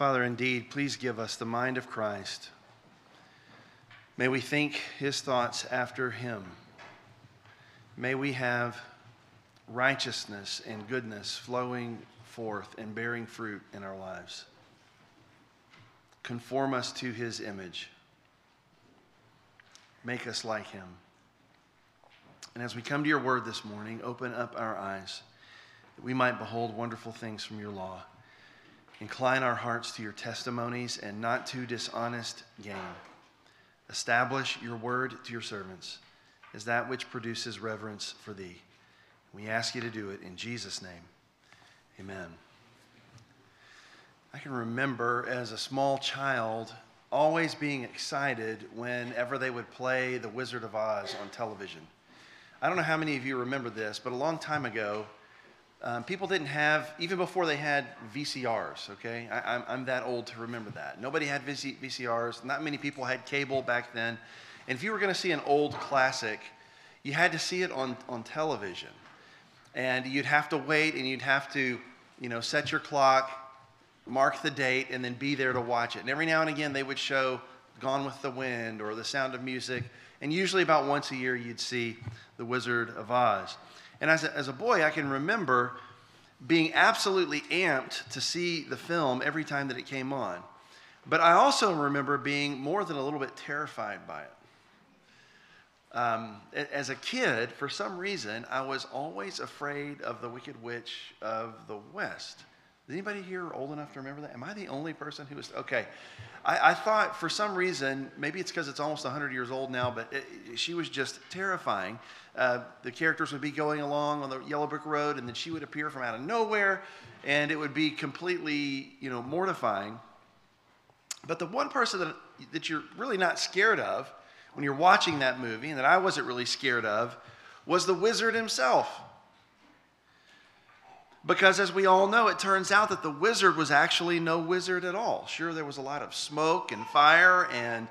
Father, indeed, please give us the mind of Christ. May we think his thoughts after him. May we have righteousness and goodness flowing forth and bearing fruit in our lives. Conform us to his image. Make us like him. And as we come to your word this morning, open up our eyes that we might behold wonderful things from your law. Incline our hearts to your testimonies and not to dishonest gain. Establish your word to your servants as that which produces reverence for thee. We ask you to do it in Jesus' name. Amen. I can remember as a small child always being excited whenever they would play The Wizard of Oz on television. I don't know how many of you remember this, but a long time ago, um, people didn't have, even before they had VCRs, okay? I, am that old to remember that. Nobody had VC, VCRs. Not many people had cable back then. And if you were going to see an old classic, you had to see it on, on television. And you'd have to wait and you'd have to, you know, set your clock, mark the date, and then be there to watch it. And every now and again, they would show Gone with the Wind or The Sound of Music. And usually, about once a year, you'd see The Wizard of Oz. And as a, as a boy, I can remember being absolutely amped to see the film every time that it came on. But I also remember being more than a little bit terrified by it. Um, as a kid, for some reason, I was always afraid of the Wicked Witch of the West. Is anybody here old enough to remember that? Am I the only person who was? Okay. I, I thought for some reason, maybe it's because it's almost 100 years old now, but it, she was just terrifying. Uh, the characters would be going along on the yellow brick road, and then she would appear from out of nowhere, and it would be completely, you know, mortifying. But the one person that, that you're really not scared of when you're watching that movie, and that I wasn't really scared of, was the wizard himself. Because as we all know, it turns out that the wizard was actually no wizard at all. Sure, there was a lot of smoke and fire and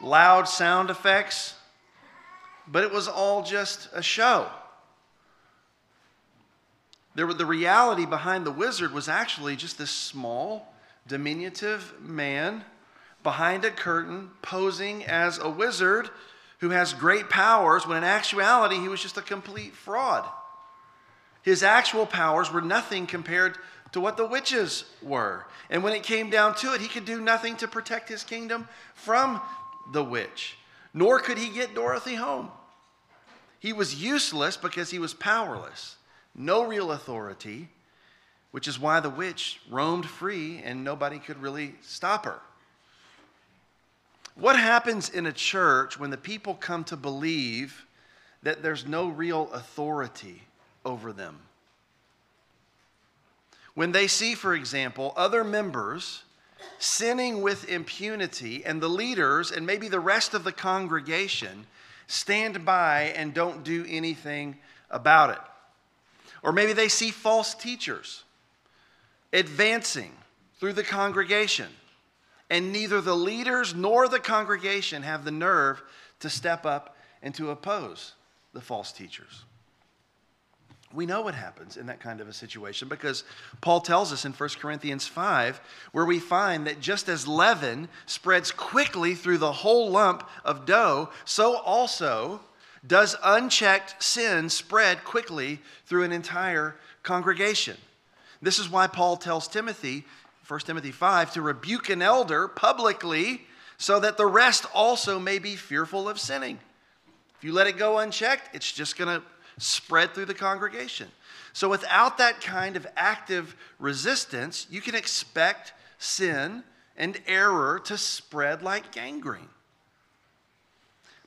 loud sound effects, but it was all just a show. There, the reality behind the wizard was actually just this small, diminutive man behind a curtain posing as a wizard who has great powers when in actuality he was just a complete fraud. His actual powers were nothing compared to what the witches were. And when it came down to it, he could do nothing to protect his kingdom from the witch, nor could he get Dorothy home. He was useless because he was powerless, no real authority, which is why the witch roamed free and nobody could really stop her. What happens in a church when the people come to believe that there's no real authority over them. When they see, for example, other members sinning with impunity, and the leaders and maybe the rest of the congregation stand by and don't do anything about it. Or maybe they see false teachers advancing through the congregation, and neither the leaders nor the congregation have the nerve to step up and to oppose the false teachers. We know what happens in that kind of a situation because Paul tells us in 1 Corinthians 5, where we find that just as leaven spreads quickly through the whole lump of dough, so also does unchecked sin spread quickly through an entire congregation. This is why Paul tells Timothy, 1 Timothy 5, to rebuke an elder publicly so that the rest also may be fearful of sinning. If you let it go unchecked, it's just going to spread through the congregation. So, without that kind of active resistance, you can expect sin and error to spread like gangrene.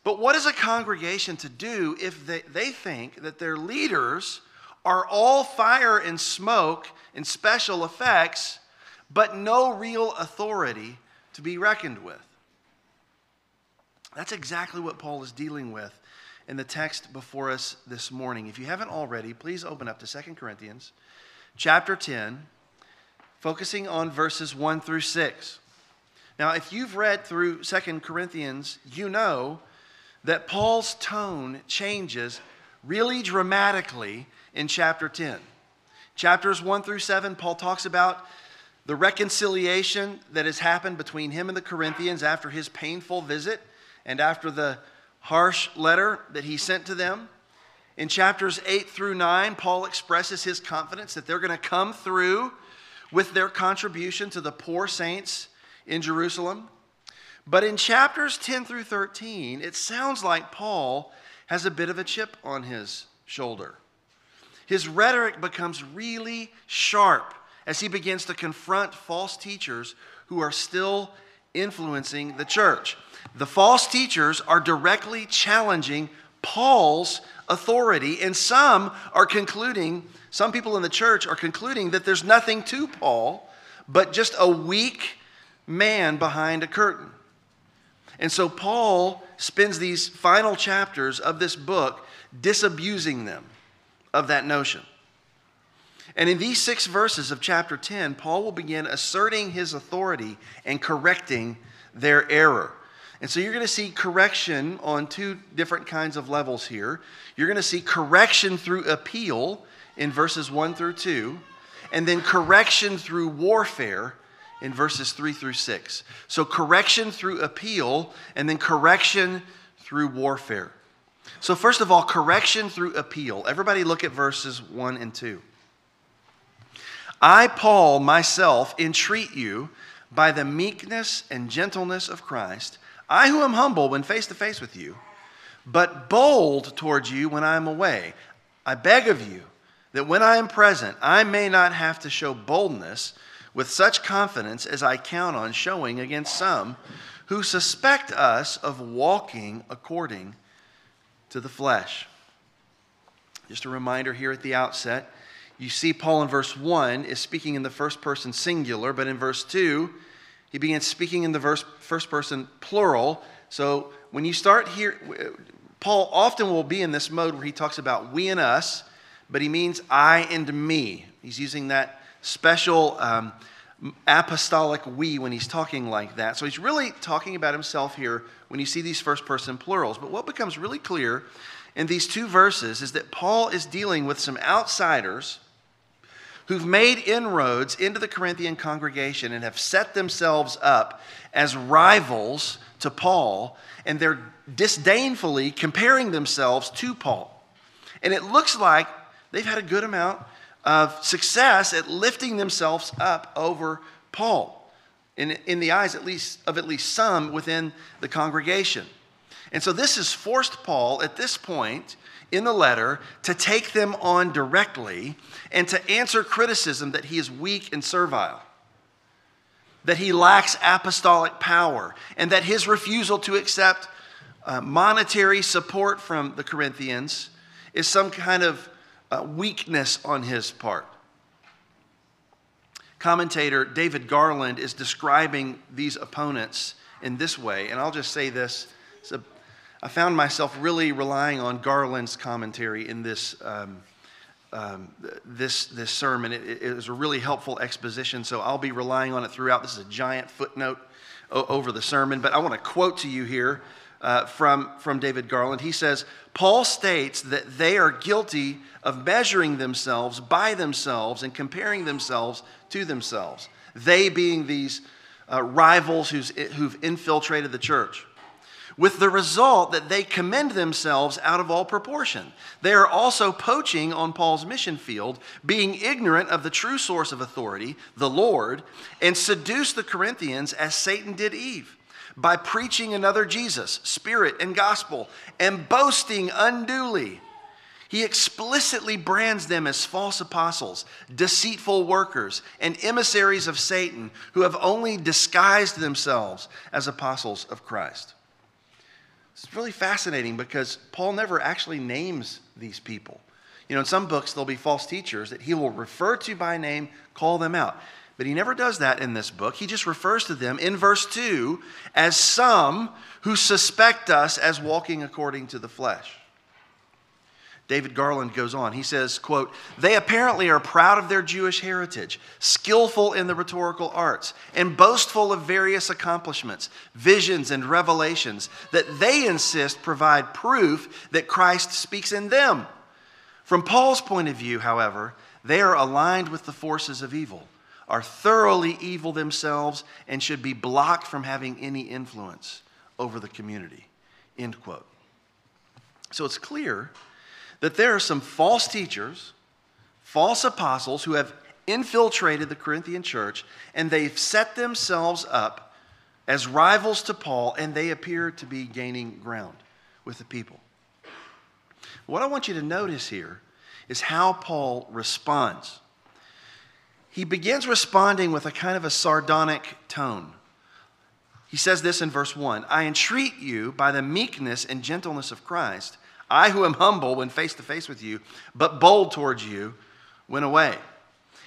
But what is a congregation to do if they, they think that their leaders are all fire and smoke and special effects, but no real authority to be reckoned with? That's exactly what Paul is dealing with in the text before us this morning. If you haven't already, please open up to 2 Corinthians chapter 10, focusing on verses 1 through 6. Now, if you've read through 2 Corinthians, you know that Paul's tone changes really dramatically in chapter 10. Chapters 1 through 7, Paul talks about the reconciliation that has happened between him and the Corinthians after his painful visit and after the harsh letter that he sent to them. In chapters 8 through 9, Paul expresses his confidence that they're going to come through with their contribution to the poor saints in Jerusalem. But in chapters 10 through 13, it sounds like Paul has a bit of a chip on his shoulder. His rhetoric becomes really sharp as he begins to confront false teachers who are still influencing the church. The false teachers are directly challenging Paul's authority, and some are concluding, some people in the church are concluding that there's nothing to Paul but just a weak man behind a curtain. And so Paul spends these final chapters of this book disabusing them of that notion. And in these six verses of chapter 10, Paul will begin asserting his authority and correcting their error. And so you're going to see correction on two different kinds of levels here. You're going to see correction through appeal in verses 1 through 2, and then correction through warfare in verses 3 through 6. So correction through appeal, and then correction through warfare. So, first of all, correction through appeal. Everybody look at verses 1 and 2. I, Paul, myself, entreat you by the meekness and gentleness of Christ, I who am humble when face to face with you, but bold towards you when I am away. I beg of you that when I am present, I may not have to show boldness with such confidence as I count on showing against some who suspect us of walking according to the flesh. Just a reminder here at the outset you see, Paul in verse 1 is speaking in the first person singular, but in verse 2, he begins speaking in the verse, first person plural. So when you start here, Paul often will be in this mode where he talks about we and us, but he means I and me. He's using that special um, apostolic we when he's talking like that. So he's really talking about himself here when you see these first person plurals. But what becomes really clear in these two verses is that Paul is dealing with some outsiders who've made inroads into the Corinthian congregation and have set themselves up as rivals to Paul, and they're disdainfully comparing themselves to Paul. And it looks like they've had a good amount of success at lifting themselves up over Paul, in, in the eyes at least of at least some within the congregation. And so this has forced Paul at this point in the letter to take them on directly and to answer criticism that he is weak and servile, that he lacks apostolic power, and that his refusal to accept uh, monetary support from the Corinthians is some kind of uh, weakness on his part. Commentator David Garland is describing these opponents in this way, and I'll just say this. A, I found myself really relying on Garland's commentary in this, um, um, this, this sermon. It, was a really helpful exposition, so I'll be relying on it throughout. This is a giant footnote o- over the sermon, but I want to quote to you here uh, from, from David Garland. He says, Paul states that they are guilty of measuring themselves by themselves and comparing themselves to themselves. They being these uh, rivals who've infiltrated the church with the result that they commend themselves out of all proportion. They are also poaching on Paul's mission field, being ignorant of the true source of authority, the Lord, and seduce the Corinthians as Satan did Eve by preaching another Jesus, spirit and gospel, and boasting unduly. He explicitly brands them as false apostles, deceitful workers, and emissaries of Satan who have only disguised themselves as apostles of Christ. It's really fascinating because Paul never actually names these people. You know, in some books, there'll be false teachers that he will refer to by name, call them out. But he never does that in this book. He just refers to them in verse 2 as some who suspect us as walking according to the flesh. David Garland goes on. He says, quote, "They apparently are proud of their Jewish heritage, skillful in the rhetorical arts, and boastful of various accomplishments, visions and revelations that they insist provide proof that Christ speaks in them. From Paul's point of view, however, they are aligned with the forces of evil." are thoroughly evil themselves and should be blocked from having any influence over the community. End quote. So it's clear that there are some false teachers, false apostles who have infiltrated the Corinthian church and they've set themselves up as rivals to Paul and they appear to be gaining ground with the people. What I want you to notice here is how Paul responds. He begins responding with a kind of a sardonic tone. He says this in verse 1 I entreat you by the meekness and gentleness of Christ, I who am humble when face to face with you, but bold towards you went away.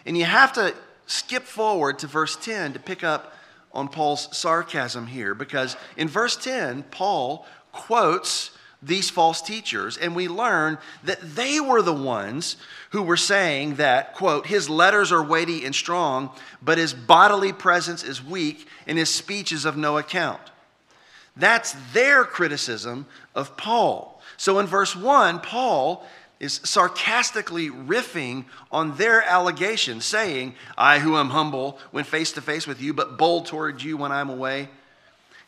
And you have to skip forward to verse 10 to pick up on Paul's sarcasm here, because in verse 10, Paul quotes these false teachers, and we learn that they were the ones who were saying that, quote, his letters are weighty and strong, but his bodily presence is weak and his speech is of no account. That's their criticism of Paul. So in verse 1, Paul is sarcastically riffing on their allegation, saying, I who am humble when face to face with you, but bold toward you when I'm away.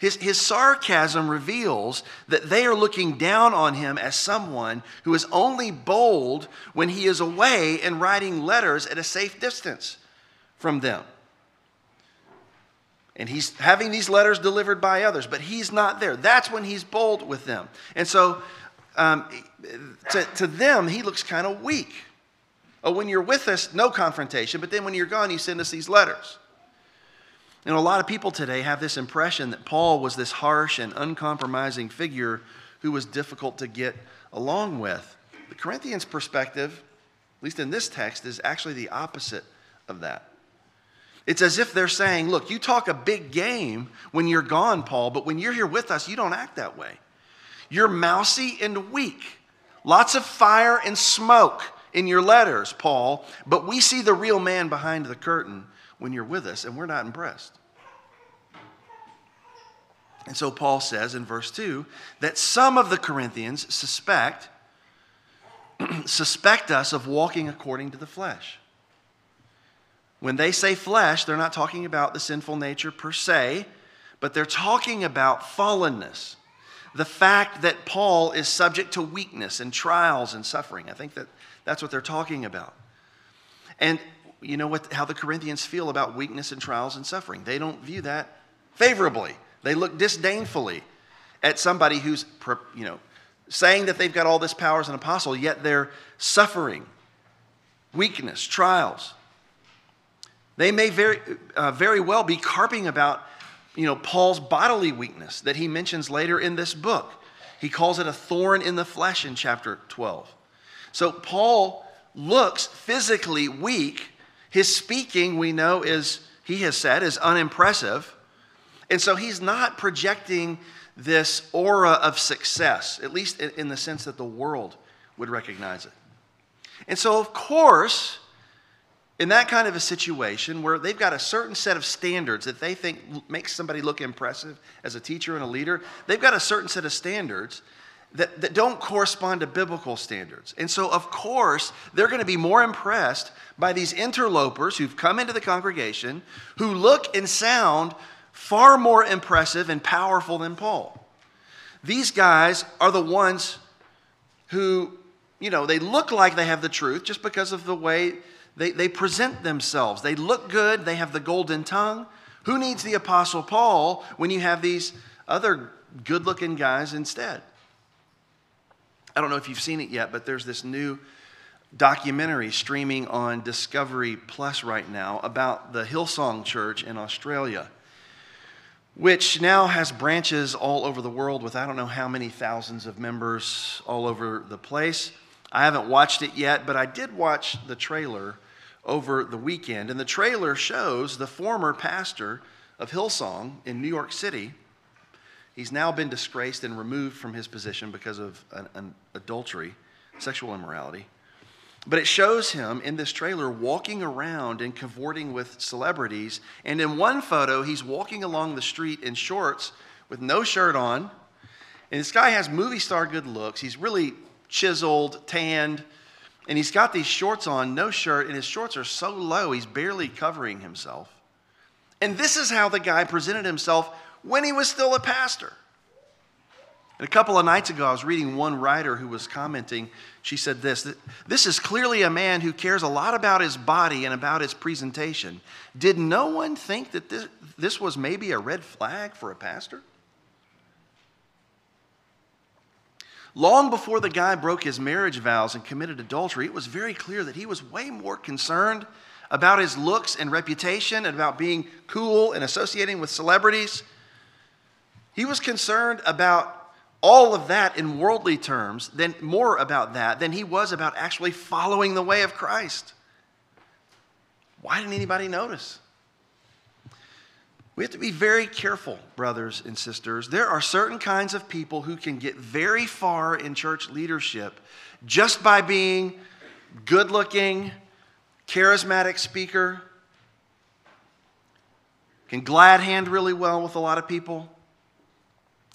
His, his sarcasm reveals that they are looking down on him as someone who is only bold when he is away and writing letters at a safe distance from them. And he's having these letters delivered by others, but he's not there. That's when he's bold with them. And so um, to, to them, he looks kind of weak. Oh, when you're with us, no confrontation, but then when you're gone, you send us these letters. And a lot of people today have this impression that Paul was this harsh and uncompromising figure who was difficult to get along with. The Corinthians' perspective, at least in this text, is actually the opposite of that. It's as if they're saying, Look, you talk a big game when you're gone, Paul, but when you're here with us, you don't act that way. You're mousy and weak. Lots of fire and smoke in your letters, Paul, but we see the real man behind the curtain when you're with us, and we're not impressed. And so Paul says in verse 2 that some of the Corinthians suspect suspect us of walking according to the flesh. When they say flesh, they're not talking about the sinful nature per se, but they're talking about fallenness. The fact that Paul is subject to weakness and trials and suffering. I think that that's what they're talking about. And you know what, how the Corinthians feel about weakness and trials and suffering. They don't view that favorably. They look disdainfully at somebody who's, you know, saying that they've got all this power as an apostle, yet they're suffering, weakness, trials. They may very, uh, very well be carping about, you know, Paul's bodily weakness that he mentions later in this book. He calls it a thorn in the flesh in chapter 12. So Paul looks physically weak his speaking, we know, is, he has said, is unimpressive. And so he's not projecting this aura of success, at least in the sense that the world would recognize it. And so, of course, in that kind of a situation where they've got a certain set of standards that they think makes somebody look impressive as a teacher and a leader, they've got a certain set of standards that, that don't correspond to biblical standards. And so, of course, they're going to be more impressed by these interlopers who've come into the congregation who look and sound far more impressive and powerful than Paul. These guys are the ones who, you know, they look like they have the truth just because of the way they, they present themselves. They look good, they have the golden tongue. Who needs the Apostle Paul when you have these other good looking guys instead? I don't know if you've seen it yet, but there's this new documentary streaming on Discovery Plus right now about the Hillsong Church in Australia, which now has branches all over the world with I don't know how many thousands of members all over the place. I haven't watched it yet, but I did watch the trailer over the weekend. And the trailer shows the former pastor of Hillsong in New York City He's now been disgraced and removed from his position because of an, an adultery, sexual immorality. But it shows him in this trailer walking around and cavorting with celebrities. And in one photo, he's walking along the street in shorts with no shirt on. And this guy has movie star good looks. He's really chiseled, tanned, And he's got these shorts on, no shirt, and his shorts are so low, he's barely covering himself. And this is how the guy presented himself when he was still a pastor. And a couple of nights ago, I was reading one writer who was commenting. She said this This is clearly a man who cares a lot about his body and about his presentation. Did no one think that this, this was maybe a red flag for a pastor? Long before the guy broke his marriage vows and committed adultery, it was very clear that he was way more concerned about his looks and reputation and about being cool and associating with celebrities. He was concerned about all of that in worldly terms, then more about that than he was about actually following the way of Christ. Why didn't anybody notice? We have to be very careful, brothers and sisters. There are certain kinds of people who can get very far in church leadership just by being good looking, charismatic speaker, can glad hand really well with a lot of people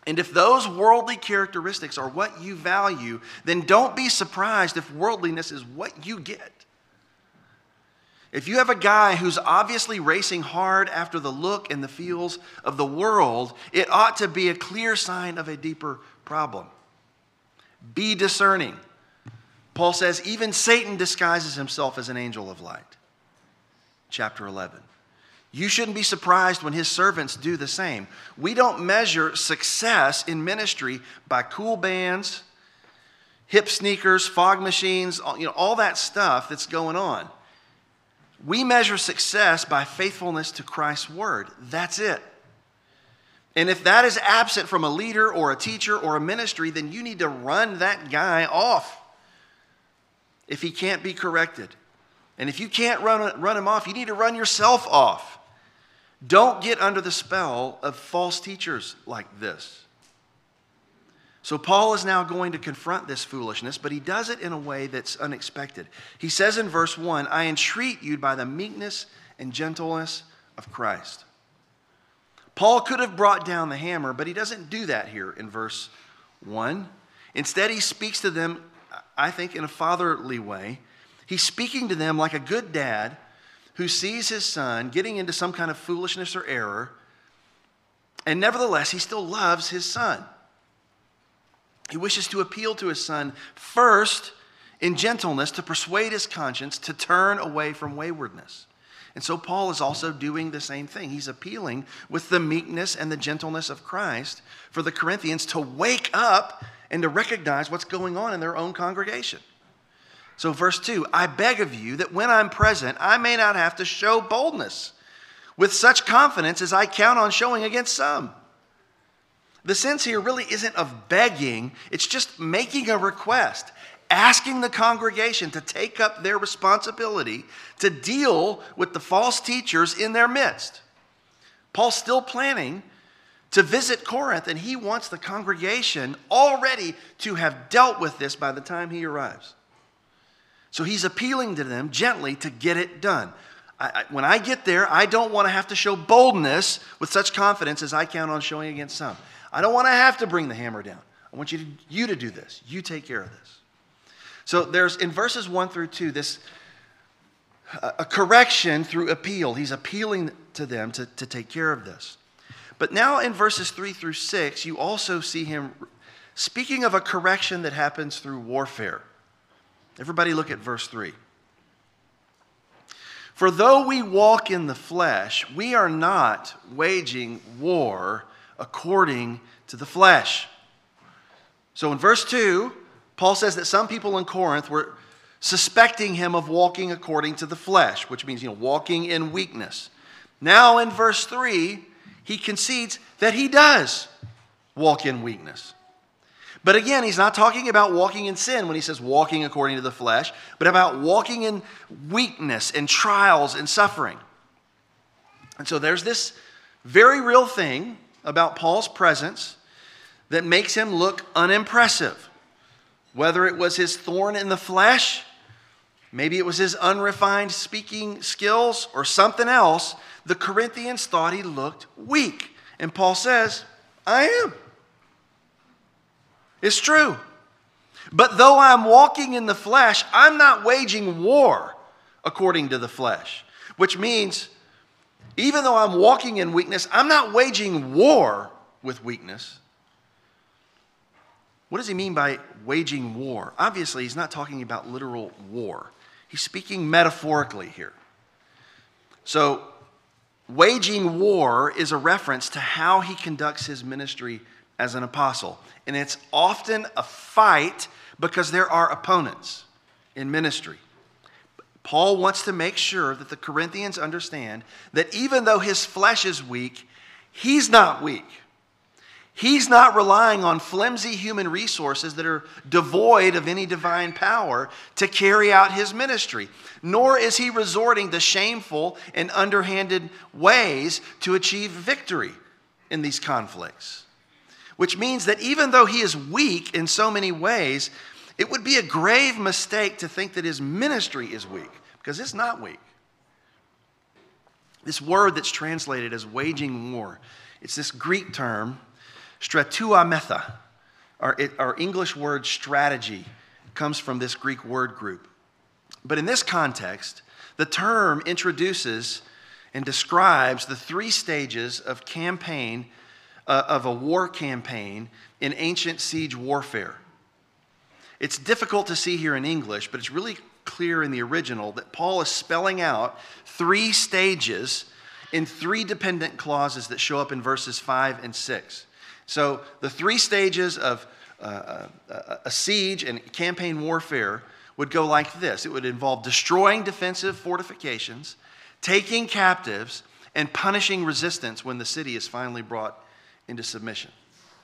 and if those worldly characteristics are what you value, then don't be surprised if worldliness is what you get. If you have a guy who's obviously racing hard after the look and the feels of the world, it ought to be a clear sign of a deeper problem. Be discerning. Paul says, even Satan disguises himself as an angel of light. Chapter 11. You shouldn't be surprised when his servants do the same. We don't measure success in ministry by cool bands, hip sneakers, fog machines, you know, all that stuff that's going on. We measure success by faithfulness to Christ's word. That's it. And if that is absent from a leader or a teacher or a ministry, then you need to run that guy off if he can't be corrected. And if you can't run, run him off, you need to run yourself off. Don't get under the spell of false teachers like this. So, Paul is now going to confront this foolishness, but he does it in a way that's unexpected. He says in verse 1 I entreat you by the meekness and gentleness of Christ. Paul could have brought down the hammer, but he doesn't do that here in verse 1. Instead, he speaks to them, I think, in a fatherly way. He's speaking to them like a good dad who sees his son getting into some kind of foolishness or error, and nevertheless, he still loves his son. He wishes to appeal to his son first in gentleness to persuade his conscience to turn away from waywardness. And so Paul is also doing the same thing. He's appealing with the meekness and the gentleness of Christ for the Corinthians to wake up and to recognize what's going on in their own congregation. So, verse 2 I beg of you that when I'm present, I may not have to show boldness with such confidence as I count on showing against some. The sense here really isn't of begging, it's just making a request, asking the congregation to take up their responsibility to deal with the false teachers in their midst. Paul's still planning to visit Corinth, and he wants the congregation already to have dealt with this by the time he arrives. So he's appealing to them gently to get it done. I, I, when I get there, I don't want to have to show boldness with such confidence as I count on showing against some. I don't want to have to bring the hammer down. I want you to, you to do this. You take care of this. So there's in verses 1 through 2 this a correction through appeal. He's appealing to them to, to take care of this. But now in verses 3 through 6, you also see him speaking of a correction that happens through warfare. Everybody look at verse 3. For though we walk in the flesh, we are not waging war according to the flesh. So in verse 2, Paul says that some people in Corinth were suspecting him of walking according to the flesh, which means, you know, walking in weakness. Now in verse 3, he concedes that he does walk in weakness. But again, he's not talking about walking in sin when he says walking according to the flesh, but about walking in weakness and trials and suffering. And so there's this very real thing about Paul's presence that makes him look unimpressive. Whether it was his thorn in the flesh, maybe it was his unrefined speaking skills, or something else, the Corinthians thought he looked weak. And Paul says, I am. It's true. But though I'm walking in the flesh, I'm not waging war according to the flesh, which means even though I'm walking in weakness, I'm not waging war with weakness. What does he mean by waging war? Obviously, he's not talking about literal war, he's speaking metaphorically here. So, waging war is a reference to how he conducts his ministry as an apostle. And it's often a fight because there are opponents in ministry. Paul wants to make sure that the Corinthians understand that even though his flesh is weak, he's not weak. He's not relying on flimsy human resources that are devoid of any divine power to carry out his ministry, nor is he resorting to shameful and underhanded ways to achieve victory in these conflicts. Which means that even though he is weak in so many ways, it would be a grave mistake to think that his ministry is weak, because it's not weak. This word that's translated as waging war, it's this Greek term Strateuometha, our, our English word strategy, comes from this Greek word group. But in this context, the term introduces and describes the three stages of campaign, uh, of a war campaign in ancient siege warfare. It's difficult to see here in English, but it's really clear in the original that Paul is spelling out three stages in three dependent clauses that show up in verses 5 and 6. So, the three stages of uh, uh, a siege and campaign warfare would go like this it would involve destroying defensive fortifications, taking captives, and punishing resistance when the city is finally brought into submission.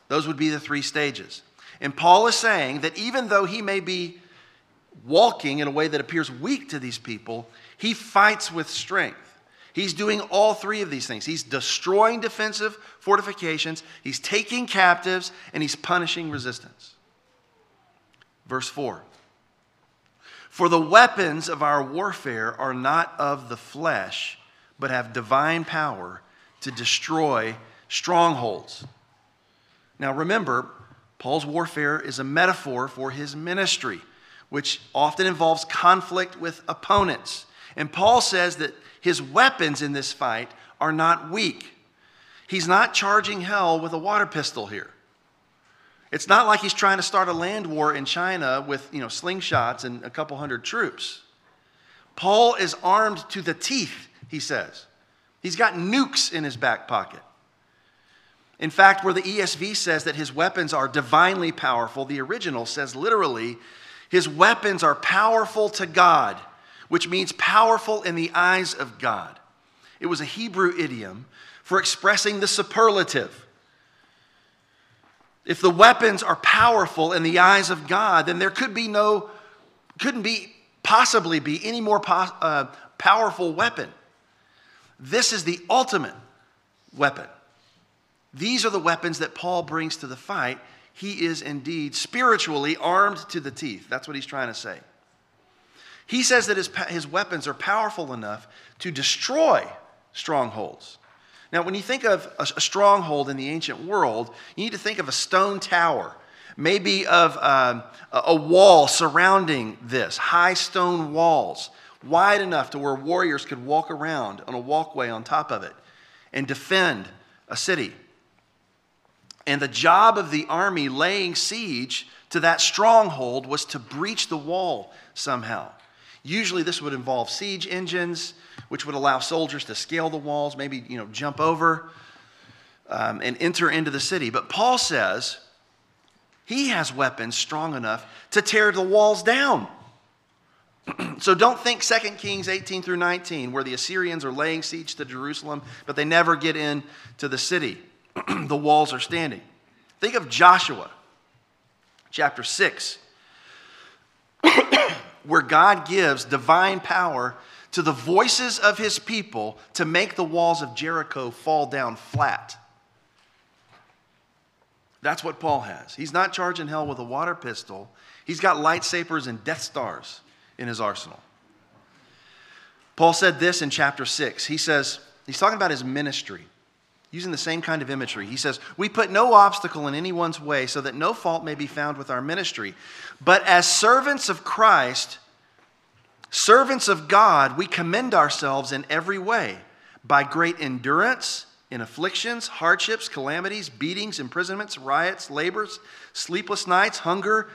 Those would be the three stages. And Paul is saying that even though he may be walking in a way that appears weak to these people, he fights with strength. He's doing all three of these things. He's destroying defensive fortifications, he's taking captives, and he's punishing resistance. Verse 4 For the weapons of our warfare are not of the flesh, but have divine power to destroy strongholds. Now remember, Paul's warfare is a metaphor for his ministry, which often involves conflict with opponents. And Paul says that his weapons in this fight are not weak. He's not charging hell with a water pistol here. It's not like he's trying to start a land war in China with, you know, slingshots and a couple hundred troops. Paul is armed to the teeth, he says. He's got nukes in his back pocket. In fact, where the ESV says that his weapons are divinely powerful, the original says literally, his weapons are powerful to God which means powerful in the eyes of God. It was a Hebrew idiom for expressing the superlative. If the weapons are powerful in the eyes of God, then there could be no, couldn't be, possibly be any more po- uh, powerful weapon. This is the ultimate weapon. These are the weapons that Paul brings to the fight. He is indeed spiritually armed to the teeth. That's what he's trying to say. He says that his, his weapons are powerful enough to destroy strongholds. Now, when you think of a, a stronghold in the ancient world, you need to think of a stone tower, maybe of um, a wall surrounding this, high stone walls, wide enough to where warriors could walk around on a walkway on top of it and defend a city. And the job of the army laying siege to that stronghold was to breach the wall somehow. Usually, this would involve siege engines, which would allow soldiers to scale the walls, maybe you know, jump over um, and enter into the city. But Paul says he has weapons strong enough to tear the walls down. so don't think 2 Kings 18 through 19, where the Assyrians are laying siege to Jerusalem, but they never get into the city. the walls are standing. Think of Joshua chapter 6 where God gives divine power to the voices of his people to make the walls of Jericho fall down flat. That's what Paul has. He's not charging hell with a water pistol, he's got lightsabers and Death Stars in his arsenal. Paul said this in chapter 6. He says, he's talking about his ministry. Using the same kind of imagery. He says, We put no obstacle in anyone's way so that no fault may be found with our ministry. But as servants of Christ, servants of God, we commend ourselves in every way by great endurance in afflictions, hardships, calamities, beatings, imprisonments, riots, labors, sleepless nights, hunger.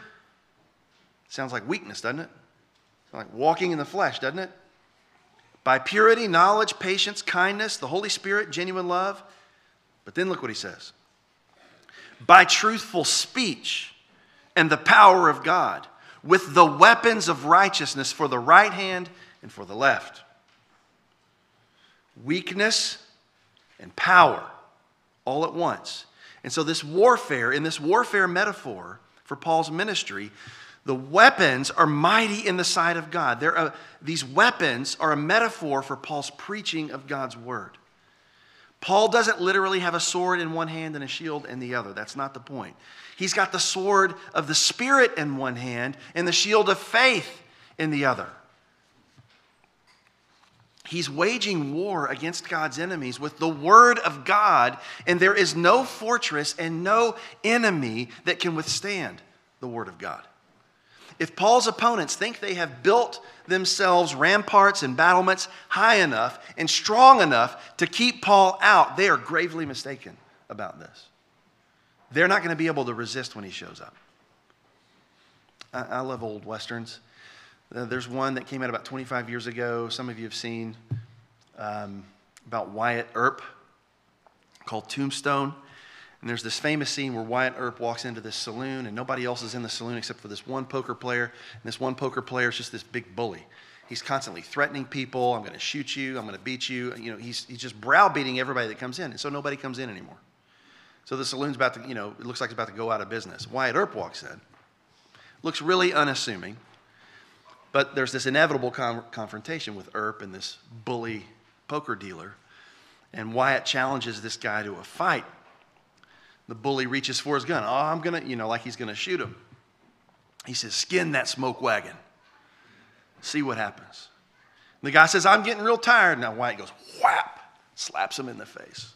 Sounds like weakness, doesn't it? Sounds like walking in the flesh, doesn't it? By purity, knowledge, patience, kindness, the Holy Spirit, genuine love but then look what he says by truthful speech and the power of God, with the weapons of righteousness for the right hand and for the left. Weakness and power all at once. And so, this warfare, in this warfare metaphor for Paul's ministry, the weapons are mighty in the sight of God. A, these weapons are a metaphor for Paul's preaching of God's word. Paul doesn't literally have a sword in one hand and a shield in the other. That's not the point. He's got the sword of the Spirit in one hand and the shield of faith in the other. He's waging war against God's enemies with the Word of God, and there is no fortress and no enemy that can withstand the Word of God. If Paul's opponents think they have built themselves ramparts and battlements high enough and strong enough to keep Paul out, they are gravely mistaken about this. They're not going to be able to resist when he shows up. I, I love old westerns. Uh, there's one that came out about 25 years ago. Some of you have seen um, about Wyatt Earp called Tombstone. And there's this famous scene where Wyatt Earp walks into this saloon, and nobody else is in the saloon except for this one poker player. And this one poker player is just this big bully. He's constantly threatening people. I'm going to shoot you. I'm going to beat you. You know, he's, he's just browbeating everybody that comes in. And so nobody comes in anymore. So the saloon's about to, you know, it looks like it's about to go out of business. Wyatt Earp walks in. Looks really unassuming. But there's this inevitable con- confrontation with Earp and this bully poker dealer. And Wyatt challenges this guy to a fight. The bully reaches for his gun. Oh, I'm going to, you know, like he's going to shoot him. He says, Skin that smoke wagon. See what happens. And the guy says, I'm getting real tired. Now Wyatt goes, whap, slaps him in the face.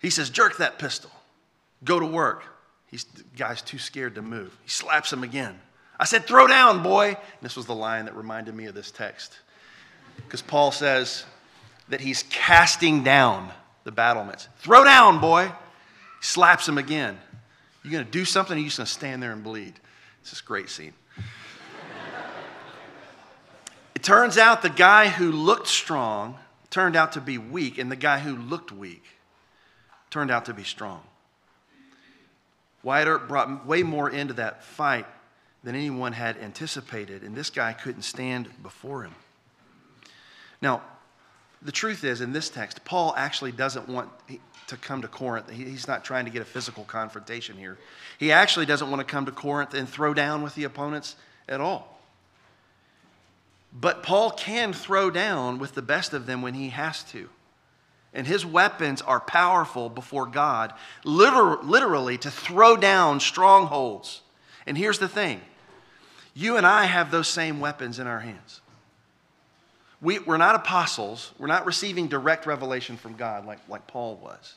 He says, Jerk that pistol. Go to work. He's, the guy's too scared to move. He slaps him again. I said, Throw down, boy. And this was the line that reminded me of this text. Because Paul says that he's casting down the battlements. Throw down, boy. Slaps him again. You're going to do something or you just going to stand there and bleed? It's this great scene. it turns out the guy who looked strong turned out to be weak, and the guy who looked weak turned out to be strong. Wyatt Earp brought way more into that fight than anyone had anticipated, and this guy couldn't stand before him. Now, the truth is, in this text, Paul actually doesn't want to come to Corinth. He's not trying to get a physical confrontation here. He actually doesn't want to come to Corinth and throw down with the opponents at all. But Paul can throw down with the best of them when he has to. And his weapons are powerful before God, literally to throw down strongholds. And here's the thing you and I have those same weapons in our hands. We, we're not apostles. We're not receiving direct revelation from God like, like Paul was.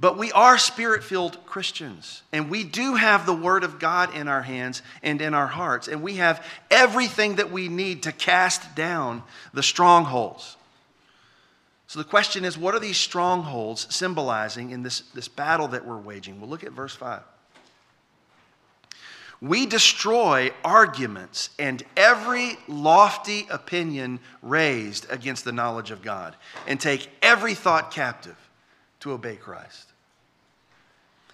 But we are spirit filled Christians. And we do have the Word of God in our hands and in our hearts. And we have everything that we need to cast down the strongholds. So the question is what are these strongholds symbolizing in this, this battle that we're waging? We'll look at verse 5. We destroy arguments and every lofty opinion raised against the knowledge of God and take every thought captive to obey Christ.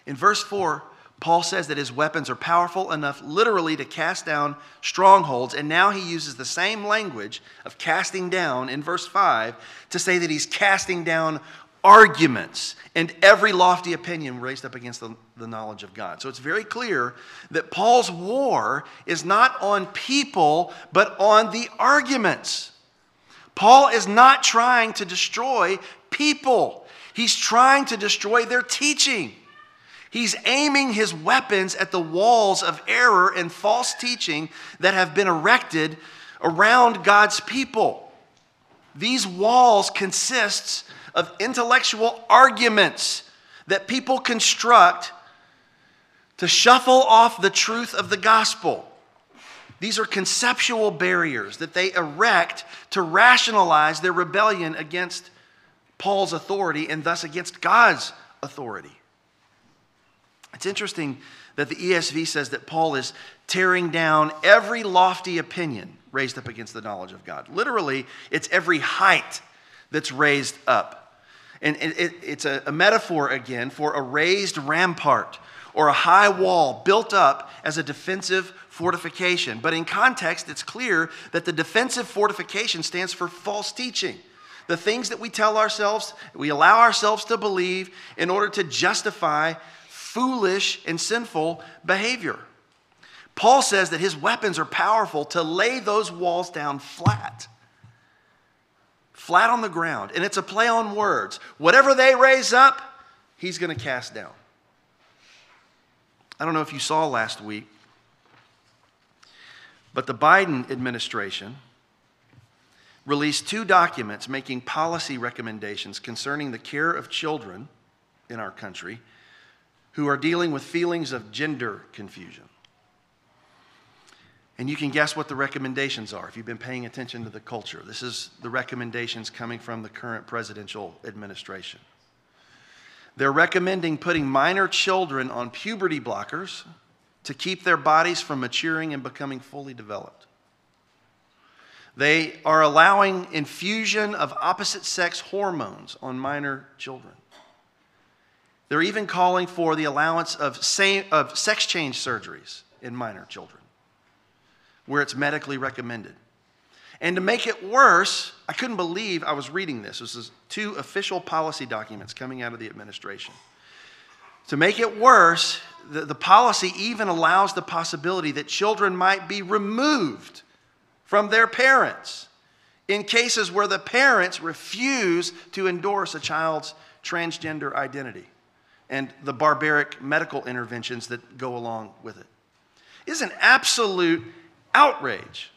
In verse 4, Paul says that his weapons are powerful enough literally to cast down strongholds, and now he uses the same language of casting down in verse 5 to say that he's casting down arguments and every lofty opinion raised up against the, the, knowledge of God. So it's very clear that Paul's war is not on people, but on the arguments. Paul is not trying to destroy people, he's trying to destroy their teaching. He's aiming his weapons at the walls of error and false teaching that have been erected around God's people. these walls consists of intellectual arguments that people construct to shuffle off the truth of the gospel. These are conceptual barriers that they erect to rationalize their rebellion against Paul's authority and thus against God's authority. It's interesting that the ESV says that Paul is tearing down every lofty opinion raised up against the knowledge of God. Literally, it's every height that's raised up. And it, it's a, a metaphor again for a raised rampart or a high wall built up as a defensive fortification. But in context, it's clear that the defensive fortification stands for false teaching. The things that we tell ourselves, we allow ourselves to believe in order to justify foolish and sinful behavior. Paul says that his weapons are powerful to lay those walls down flat. Flat on the ground. And it's a play on words. Whatever they raise up, he's going to cast down. I don't know if you saw last week, but the Biden administration released two documents making policy recommendations concerning the care of children in our country who are dealing with feelings of gender confusion. And you can guess what the recommendations are if you've been paying attention to the culture. This is the recommendations coming from the current presidential administration. They're recommending putting minor children on puberty blockers to keep their bodies from maturing and becoming fully developed. They are allowing infusion of opposite sex hormones on minor children. They're even calling for the allowance of, same, of sex change surgeries in minor children where it's medically recommended. And to make it worse, I couldn't believe I was reading this. This is two official policy documents coming out of the administration. To make it worse, the, the policy even allows the possibility that children might be removed from their parents in cases where the parents refuse to endorse a child's transgender identity and the barbaric medical interventions that go along with it. it. Is an absolute outrage.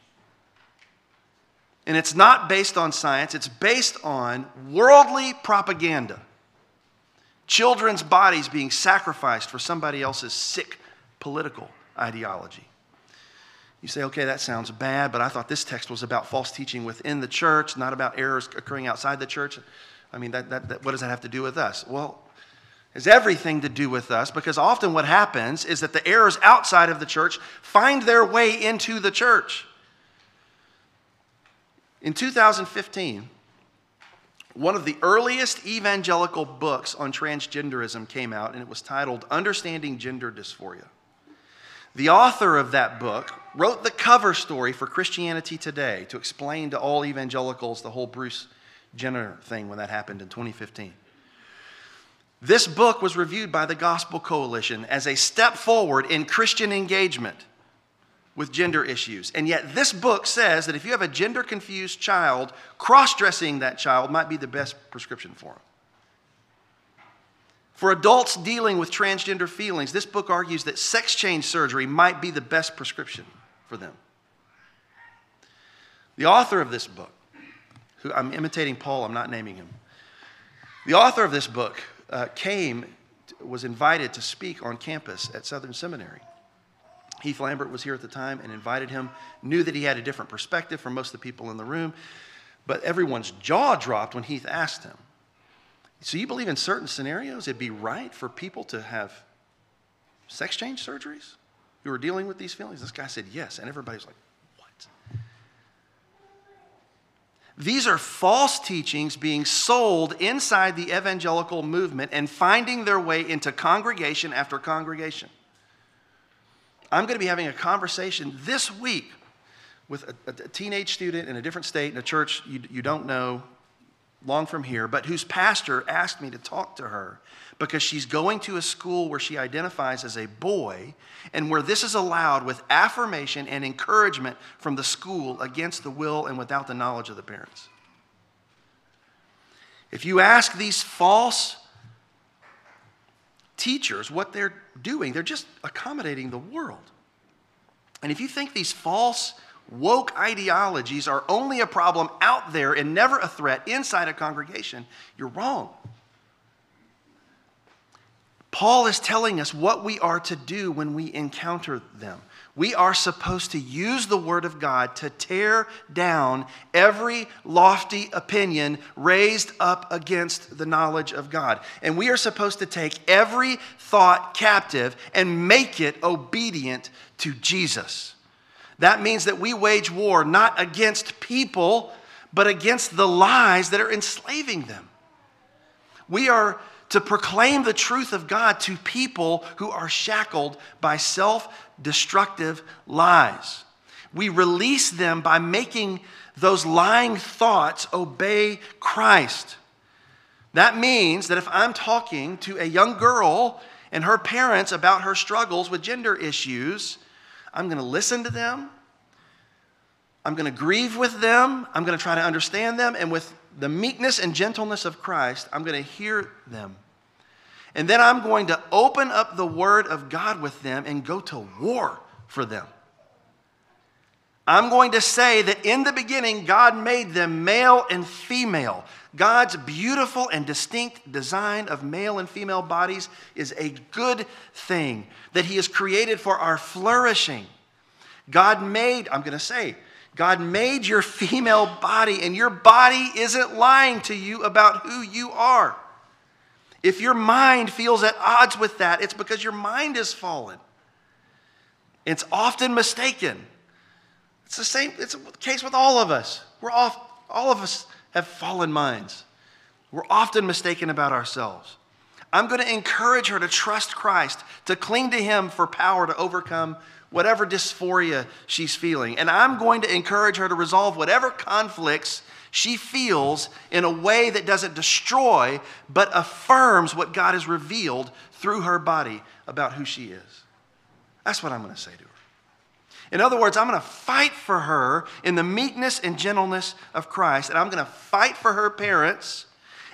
And it's not based on science, it's based on worldly propaganda. Children's bodies being sacrificed for somebody else's sick political ideology. You say, okay, that sounds bad, but I thought this text was about false teaching within the church, not about errors occurring outside the church. I mean, that, that, that, what does that have to do with us? Well, has everything to do with us because often what happens is that the errors outside of the church find their way into the church. In 2015, one of the earliest evangelical books on transgenderism came out, and it was titled Understanding Gender Dysphoria. The author of that book wrote the cover story for Christianity Today to explain to all evangelicals the whole Bruce Jenner thing when that happened in 2015. This book was reviewed by the Gospel Coalition as a step forward in Christian engagement with gender issues. And yet, this book says that if you have a gender confused child, cross dressing that child might be the best prescription for them. For adults dealing with transgender feelings, this book argues that sex change surgery might be the best prescription for them. The author of this book, who I'm imitating Paul, I'm not naming him. The author of this book uh, came, was invited to speak on campus at Southern Seminary. Heath Lambert was here at the time and invited him, knew that he had a different perspective from most of the people in the room, but everyone's jaw dropped when Heath asked him. So, you believe in certain scenarios it'd be right for people to have sex change surgeries who are dealing with these feelings? This guy said yes, and everybody's like, what? These are false teachings being sold inside the evangelical movement and finding their way into congregation after congregation. I'm going to be having a conversation this week with a, a, teenage student in a different state in a church you, you don't know long from here, but whose pastor asked me to talk to her because she's going to a school where she identifies as a boy and where this is allowed with affirmation and encouragement from the school against the will and without the knowledge of the parents. If you ask these false teachers what they're doing, they're just accommodating the world. And if you think these false woke ideologies are only a problem out there and never a threat inside a congregation, you're wrong. Paul is telling us what we are to do when we encounter them. We are supposed to use the Word of God to tear down every lofty opinion raised up against the knowledge of God. And we are supposed to take every thought captive and make it obedient to Jesus. That means that we wage war not against people, but against the lies that are enslaving them. We are to proclaim the truth of God to people who are shackled by self destructive lies. We release them by making those lying thoughts obey Christ. That means that if I'm talking to a young girl and her parents about her struggles with gender issues, I'm going to listen to them. I'm going to grieve with them. I'm going to try to understand them. And with the meekness and gentleness of Christ, I'm going to hear them. And then I'm going to open up the Word of God with them and go to war for them. I'm going to say that in the beginning, God made them male and female. God's beautiful and distinct design of male and female bodies is a good thing that He has created for our flourishing. God made, I'm going to say, God made your female body, and your body isn't lying to you about who you are. If your mind feels at odds with that, it's because your mind is fallen. It's often mistaken. It's the same, it's the case with all of us. We're off, all of us have fallen minds. We're often mistaken about ourselves. I'm going to encourage her to trust Christ, to cling to Him for power to overcome whatever dysphoria she's feeling. And I'm going to encourage her to resolve whatever conflicts she feels in a way that doesn't destroy, but affirms what God has revealed through her body about who she is. That's what I'm going to say to her. In other words, I'm going to fight for her in the meekness and gentleness of Christ, and I'm going to fight for her parents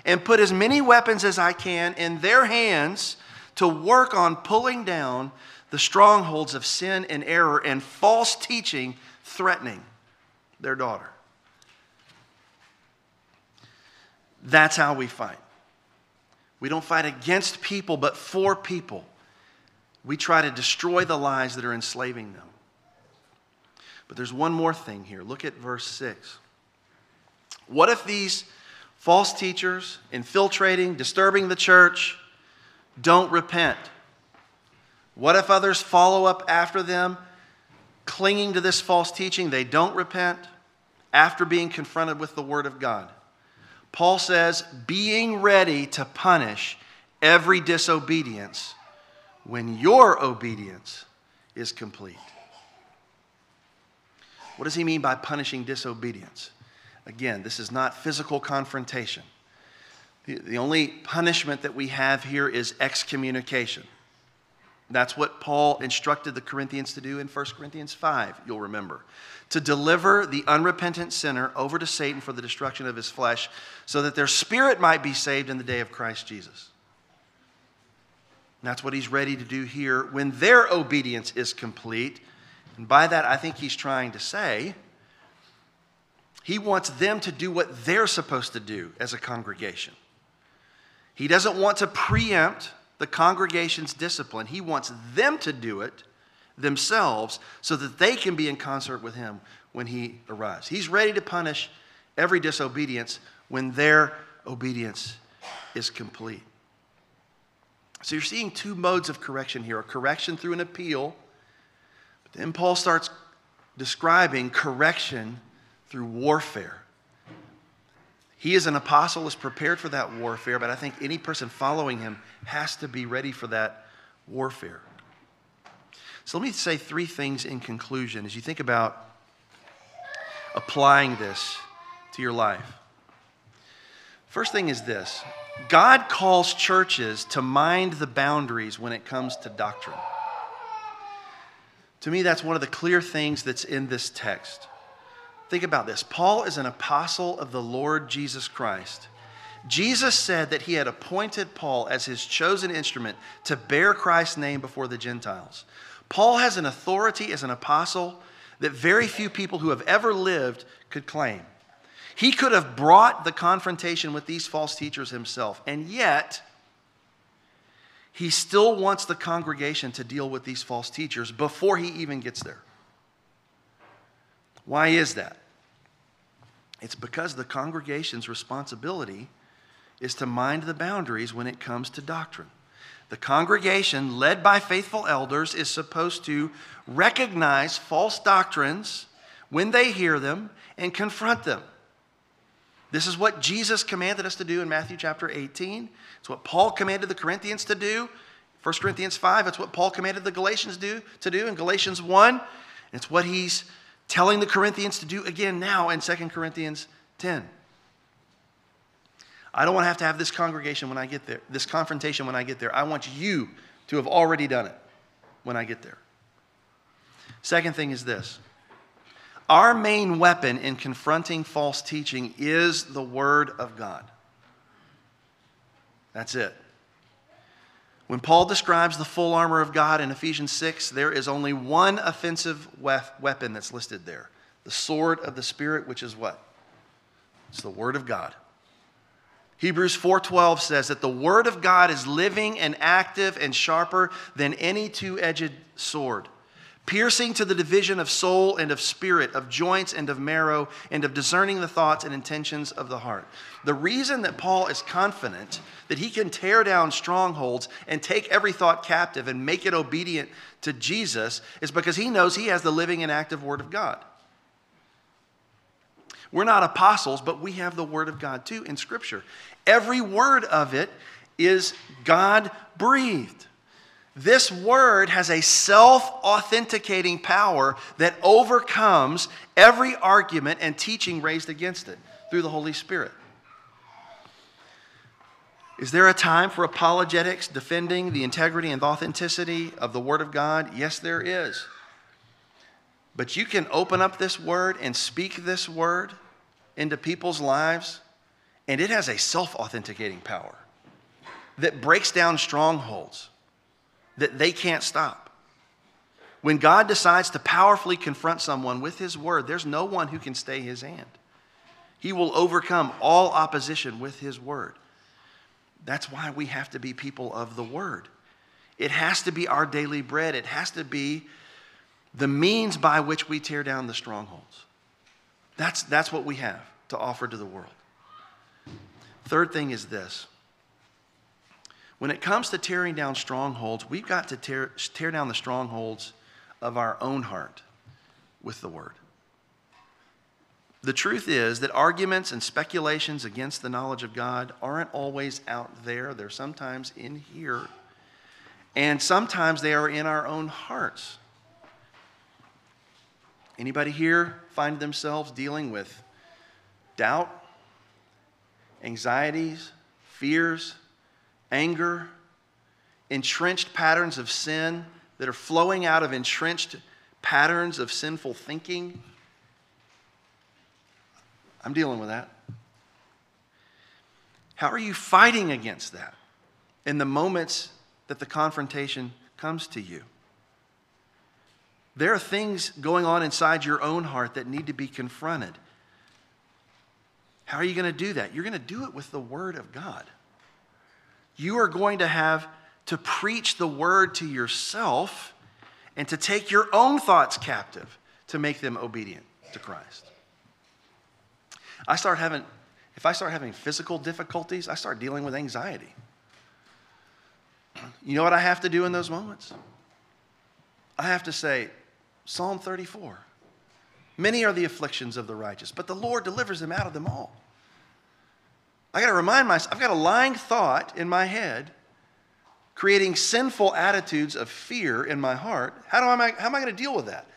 and put as many weapons as I can in their hands to work on pulling down the strongholds of sin and error and false teaching threatening their daughter. That's how we fight. We don't fight against people, but for people. We try to destroy the lies that are enslaving them. But there's one more thing here. Look at verse 6. What if these false teachers, infiltrating, disturbing the church, don't repent? What if others follow up after them, clinging to this false teaching? They don't repent after being confronted with the Word of God. Paul says, being ready to punish every disobedience when your obedience is complete. What does he mean by punishing disobedience? Again, this is not physical confrontation. The, the only punishment that we have here is excommunication. That's what Paul instructed the Corinthians to do in 1 Corinthians 5, you'll remember. To deliver the unrepentant sinner over to Satan for the destruction of his flesh, so that their spirit might be saved in the day of Christ Jesus. And that's what he's ready to do here when their obedience is complete. And by that, I think he's trying to say he wants them to do what they're supposed to do as a congregation. He doesn't want to preempt the congregation's discipline. He wants them to do it themselves so that they can be in concert with him when he arrives. He's ready to punish every disobedience when their obedience is complete. So you're seeing two modes of correction here a correction through an appeal, then Paul starts describing correction through warfare. He is an apostle, is prepared for that warfare, but I think any person following him has to be ready for that warfare. So let me say three things in conclusion as you think about applying this to your life. First thing is this God calls churches to mind the boundaries when it comes to doctrine. To me, that's one of the clear things that's in this text. Think about this Paul is an apostle of the Lord Jesus Christ. Jesus said that he had appointed Paul as his chosen instrument to bear Christ's name before the Gentiles. Paul has an authority as an apostle that very few people who have ever lived could claim. He could have brought the confrontation with these false teachers himself, and yet he still wants the congregation to deal with these false teachers before he even gets there. Why is that? It's because the congregation's responsibility is to mind the boundaries when it comes to doctrine. The congregation, led by faithful elders, is supposed to recognize false doctrines when they hear them and confront them. This is what Jesus commanded us to do in Matthew chapter 18. It's what Paul commanded the Corinthians to do. 1 Corinthians 5, it's what Paul commanded the Galatians do, to do in Galatians 1. It's what he's telling the Corinthians to do again now in 2 Corinthians 10. I don't want to have to have this congregation when I get there, this confrontation when I get there. I want you to have already done it when I get there. Second thing is this our main weapon in confronting false teaching is the Word of God. That's it. When Paul describes the full armor of God in Ephesians 6, there is only one offensive weapon that's listed there the sword of the Spirit, which is what? It's the Word of God. Hebrews 4:12 says that the word of God is living and active and sharper than any two-edged sword, piercing to the division of soul and of spirit, of joints and of marrow, and of discerning the thoughts and intentions of the heart. The reason that Paul is confident that he can tear down strongholds and take every thought captive and make it obedient to Jesus is because he knows he has the living and active word of God. We're not apostles, but we have the Word of God too in Scripture. Every word of it is God breathed. This word has a self authenticating power that overcomes every argument and teaching raised against it through the Holy Spirit. Is there a time for apologetics defending the integrity and authenticity of the Word of God? Yes, there is. But you can open up this Word and speak this Word into people's lives, and it has a self authenticating power that breaks down strongholds that they can't stop. When God decides to powerfully confront someone with His word, there's no one who can stay His hand. He will overcome all opposition with His word. That's why we have to be people of the word. It has to be our daily bread, it has to be the means by which we tear down the strongholds. That's, that's what we have to offer to the world. Third thing is this when it comes to tearing down strongholds, we've got to tear, tear down the strongholds of our own heart with the word. The truth is that arguments and speculations against the knowledge of God aren't always out there. They're sometimes in here. And sometimes they are in our own hearts. Anybody here find themselves dealing with doubt, anxieties, fears, anger, entrenched patterns of sin that are flowing out of entrenched patterns of sinful thinking? I'm dealing with that. How are you fighting against that in the moments that the confrontation comes to you? There are things going on inside your own heart that need to be confronted. How are you going to do that? You're going to do it with the Word of God. You are going to have to preach the Word to yourself and to take your own thoughts captive to make them obedient to Christ. I start having, if I start having physical difficulties, I start dealing with anxiety. You know what I have to do in those moments? I have to say, Psalm 34. Many are the afflictions of the righteous, but the Lord delivers them out of them all. I got to remind myself, I've got a lying thought in my head, creating sinful attitudes of fear in my heart. How, do I, how am I going to deal with that?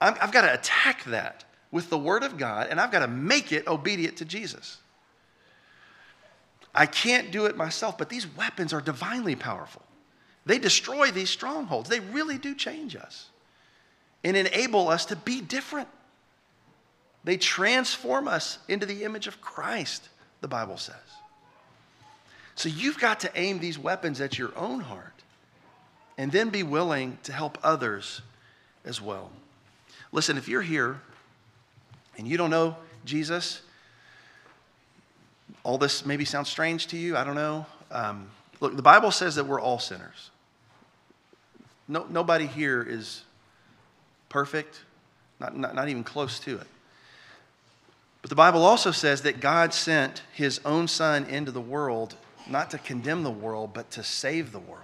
i have got to attack that with the Word of God, and I've got to make it obedient to Jesus. I can't do it myself, but these weapons are divinely powerful. They destroy these strongholds, they really do change us and enable us to be different. They transform us into the image of Christ, the Bible says. So you've got to aim these weapons at your own heart and then be willing to help others as well. Listen, if you're here and you don't know Jesus, all this maybe sounds strange to you. I don't know. Um, look, the Bible says that we're all sinners. No, nobody here is perfect, not, not, not even close to it. But the Bible also says that God sent his own son into the world not to condemn the world, but to save the world.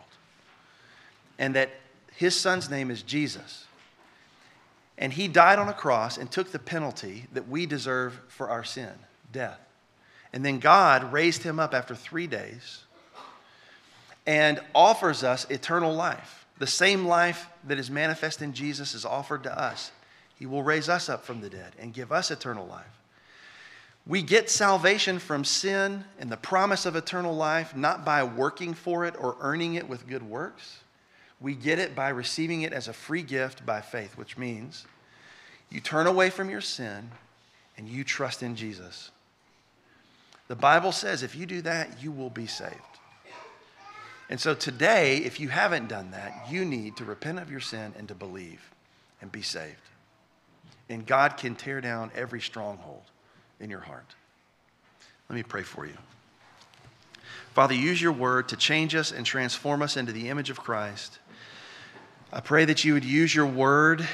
And that his son's name is Jesus. And he died on a cross and took the penalty that we deserve for our sin death. And then God raised him up after three days and offers us eternal life. The same life that is manifest in Jesus is offered to us. He will raise us up from the dead and give us eternal life. We get salvation from sin and the promise of eternal life not by working for it or earning it with good works. We get it by receiving it as a free gift by faith, which means you turn away from your sin and you trust in Jesus. The Bible says if you do that, you will be saved. And so today, if you haven't done that, you need to repent of your sin and to believe and be saved. And God can tear down every stronghold in your heart. Let me pray for you. Father, use your word to change us and transform us into the image of Christ. I pray that you would use your word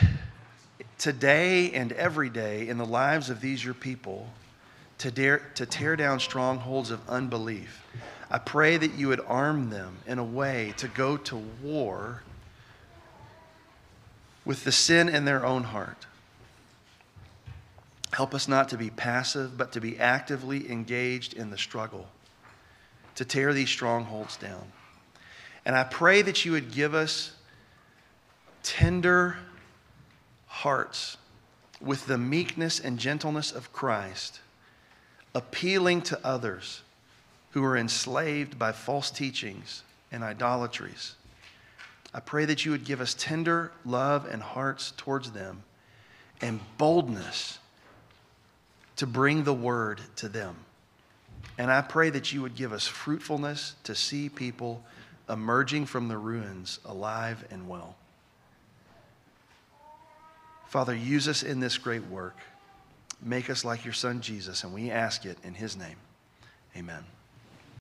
today and every day in the lives of these your people to, dare, to tear down strongholds of unbelief. I pray that you would arm them in a way to go to war with the sin in their own heart. Help us not to be passive, but to be actively engaged in the struggle to tear these strongholds down. And I pray that you would give us tender hearts with the meekness and gentleness of Christ, appealing to others who are enslaved by false teachings and idolatries. I pray that you would give us tender love and hearts towards them and boldness to bring the word to them. And I pray that you would give us fruitfulness to see people emerging from the ruins alive and well. Father, use us in this great work. Make us like your son Jesus, and we ask it in his name. Amen.